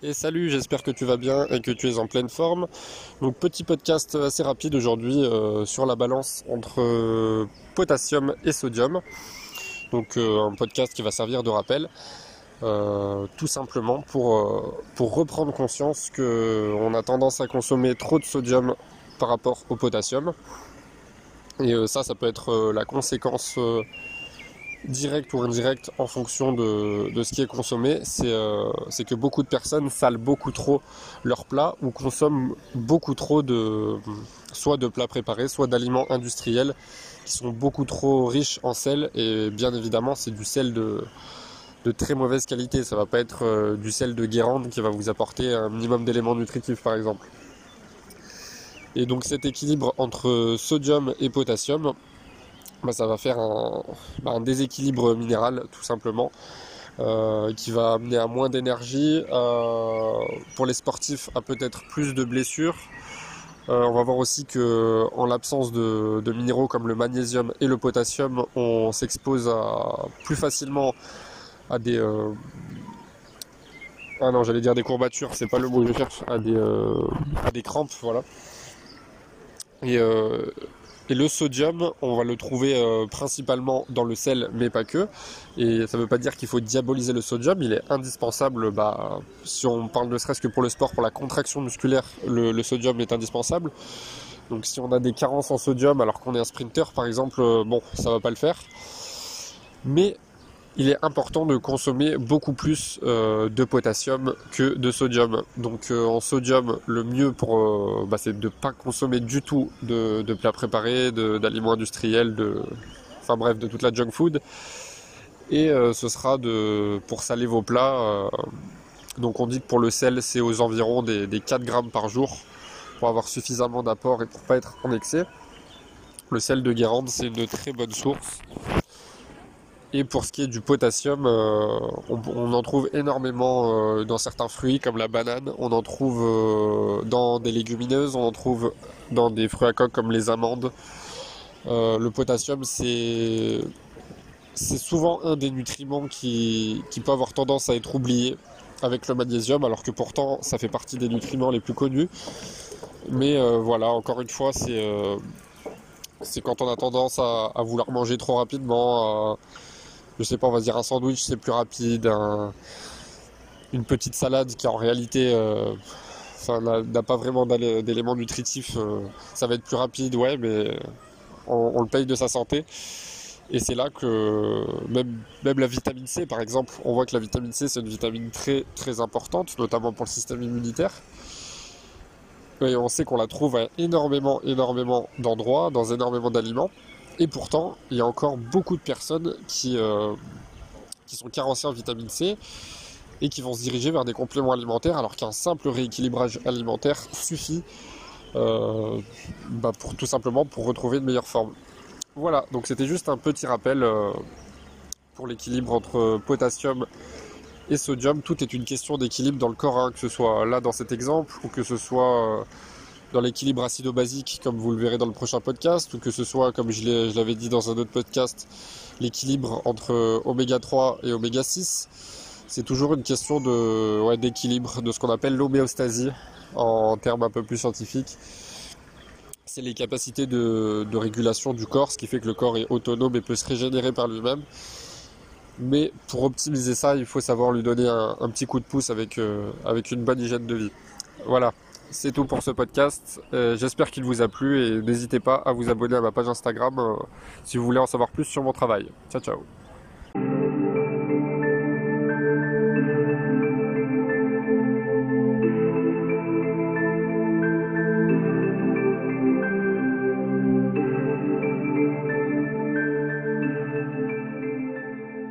Et salut, j'espère que tu vas bien et que tu es en pleine forme. Donc petit podcast assez rapide aujourd'hui euh, sur la balance entre euh, potassium et sodium. Donc euh, un podcast qui va servir de rappel. tout simplement pour, pour reprendre conscience qu'on a tendance à consommer trop de sodium par rapport au potassium. Et ça, ça peut être la conséquence direct ou indirect en fonction de, ce qui est consommé, euh, c'est que beaucoup de personnes salent beaucoup trop leurs plats ou consomment beaucoup trop de soit de plats préparés, soit d'aliments industriels qui sont beaucoup trop riches en sel et bien évidemment c'est du sel de, très mauvaise qualité. Ça va pas être euh, du sel de Guérande qui va vous apporter un minimum d'éléments nutritifs par exemple. Et donc cet équilibre entre sodium et potassium, bah, ça va faire bah, un, déséquilibre minéral tout simplement. Euh, qui va amener à moins d'énergie, euh, pour les sportifs à peut-être plus de blessures. Euh, on va voir aussi que en l'absence de, minéraux comme le magnésium et le potassium, on s'expose plus facilement à des ah non j'allais dire des courbatures, c'est pas le mot que je cherche, à des à des crampes, voilà. Et et le sodium, on va le trouver euh, principalement dans le sel, mais pas que. Et ça ne veut pas dire qu'il faut diaboliser le sodium, il est indispensable, bah, si on parle ne serait-ce que pour le sport, pour la contraction musculaire, le, sodium est indispensable. Donc si on a des carences en sodium alors qu'on est un sprinter par exemple, euh, bon, ça va pas le faire. Mais il est important de consommer beaucoup plus euh, de potassium que de sodium. Donc euh, en sodium, le mieux pour, euh, bah, c'est de ne pas consommer du tout de, plats préparés, d'aliments industriels, de, enfin bref, de toute la junk food. Et ce sera de, pour saler vos plats. donc on dit que pour le sel, c'est aux environs des, des 4 grammes par jour pour avoir suffisamment d'apport et pour pas être en excès. Le sel de Guérande, c'est une très bonne source. Et pour ce qui est du potassium, euh, on, en trouve énormément euh, dans certains fruits comme la banane, on en trouve euh, dans des légumineuses, on en trouve dans des fruits à coque comme les amandes. le potassium, c'est souvent un des nutriments qui, qui, peut avoir tendance à être oublié avec le magnésium, alors que pourtant ça fait partie des nutriments les plus connus. Mais voilà, encore une fois, c'est c'est quand on a tendance à, à, vouloir manger trop rapidement, à, je sais pas, on va dire un sandwich c'est plus rapide, une petite salade qui en réalité euh, n'a pas vraiment d'éléments nutritifs, euh, ça va être plus rapide, ouais, mais on, le paye de sa santé. Et c'est là que même, la vitamine C, par exemple, on voit que la vitamine C, c'est une vitamine très très importante, notamment pour le système immunitaire. Et on sait qu'on la trouve à énormément, énormément d'endroits, dans énormément d'aliments. Et pourtant, il y a encore beaucoup de personnes qui, euh, qui sont carencées en vitamine C et qui vont se diriger vers des compléments alimentaires alors qu'un simple rééquilibrage alimentaire suffit euh, bah, pour tout simplement pour retrouver une meilleure forme. Voilà, donc c'était juste un petit rappel euh, pour l'équilibre entre potassium et sodium. Tout est une question d'équilibre dans le corps, hein, que ce soit là dans cet exemple ou que ce soit dans l'équilibre acido-basique, comme vous le verrez dans le prochain podcast, ou que ce soit, comme je l'avais dit dans un autre podcast, l'équilibre entre oméga 3 et oméga 6. C'est toujours une question de, d'équilibre, de ce qu'on appelle l'homéostasie en termes un peu plus scientifiques. C'est les capacités de, régulation du corps, ce qui fait que le corps est autonome et peut se régénérer par lui-même. Mais pour optimiser ça, il faut savoir lui donner un, petit coup de pouce avec, euh, avec une bonne hygiène de vie. Voilà. C'est tout pour ce podcast. Euh, j'espère qu'il vous a plu et n'hésitez pas à vous abonner à ma page Instagram euh, si vous voulez en savoir plus sur mon travail. Ciao ciao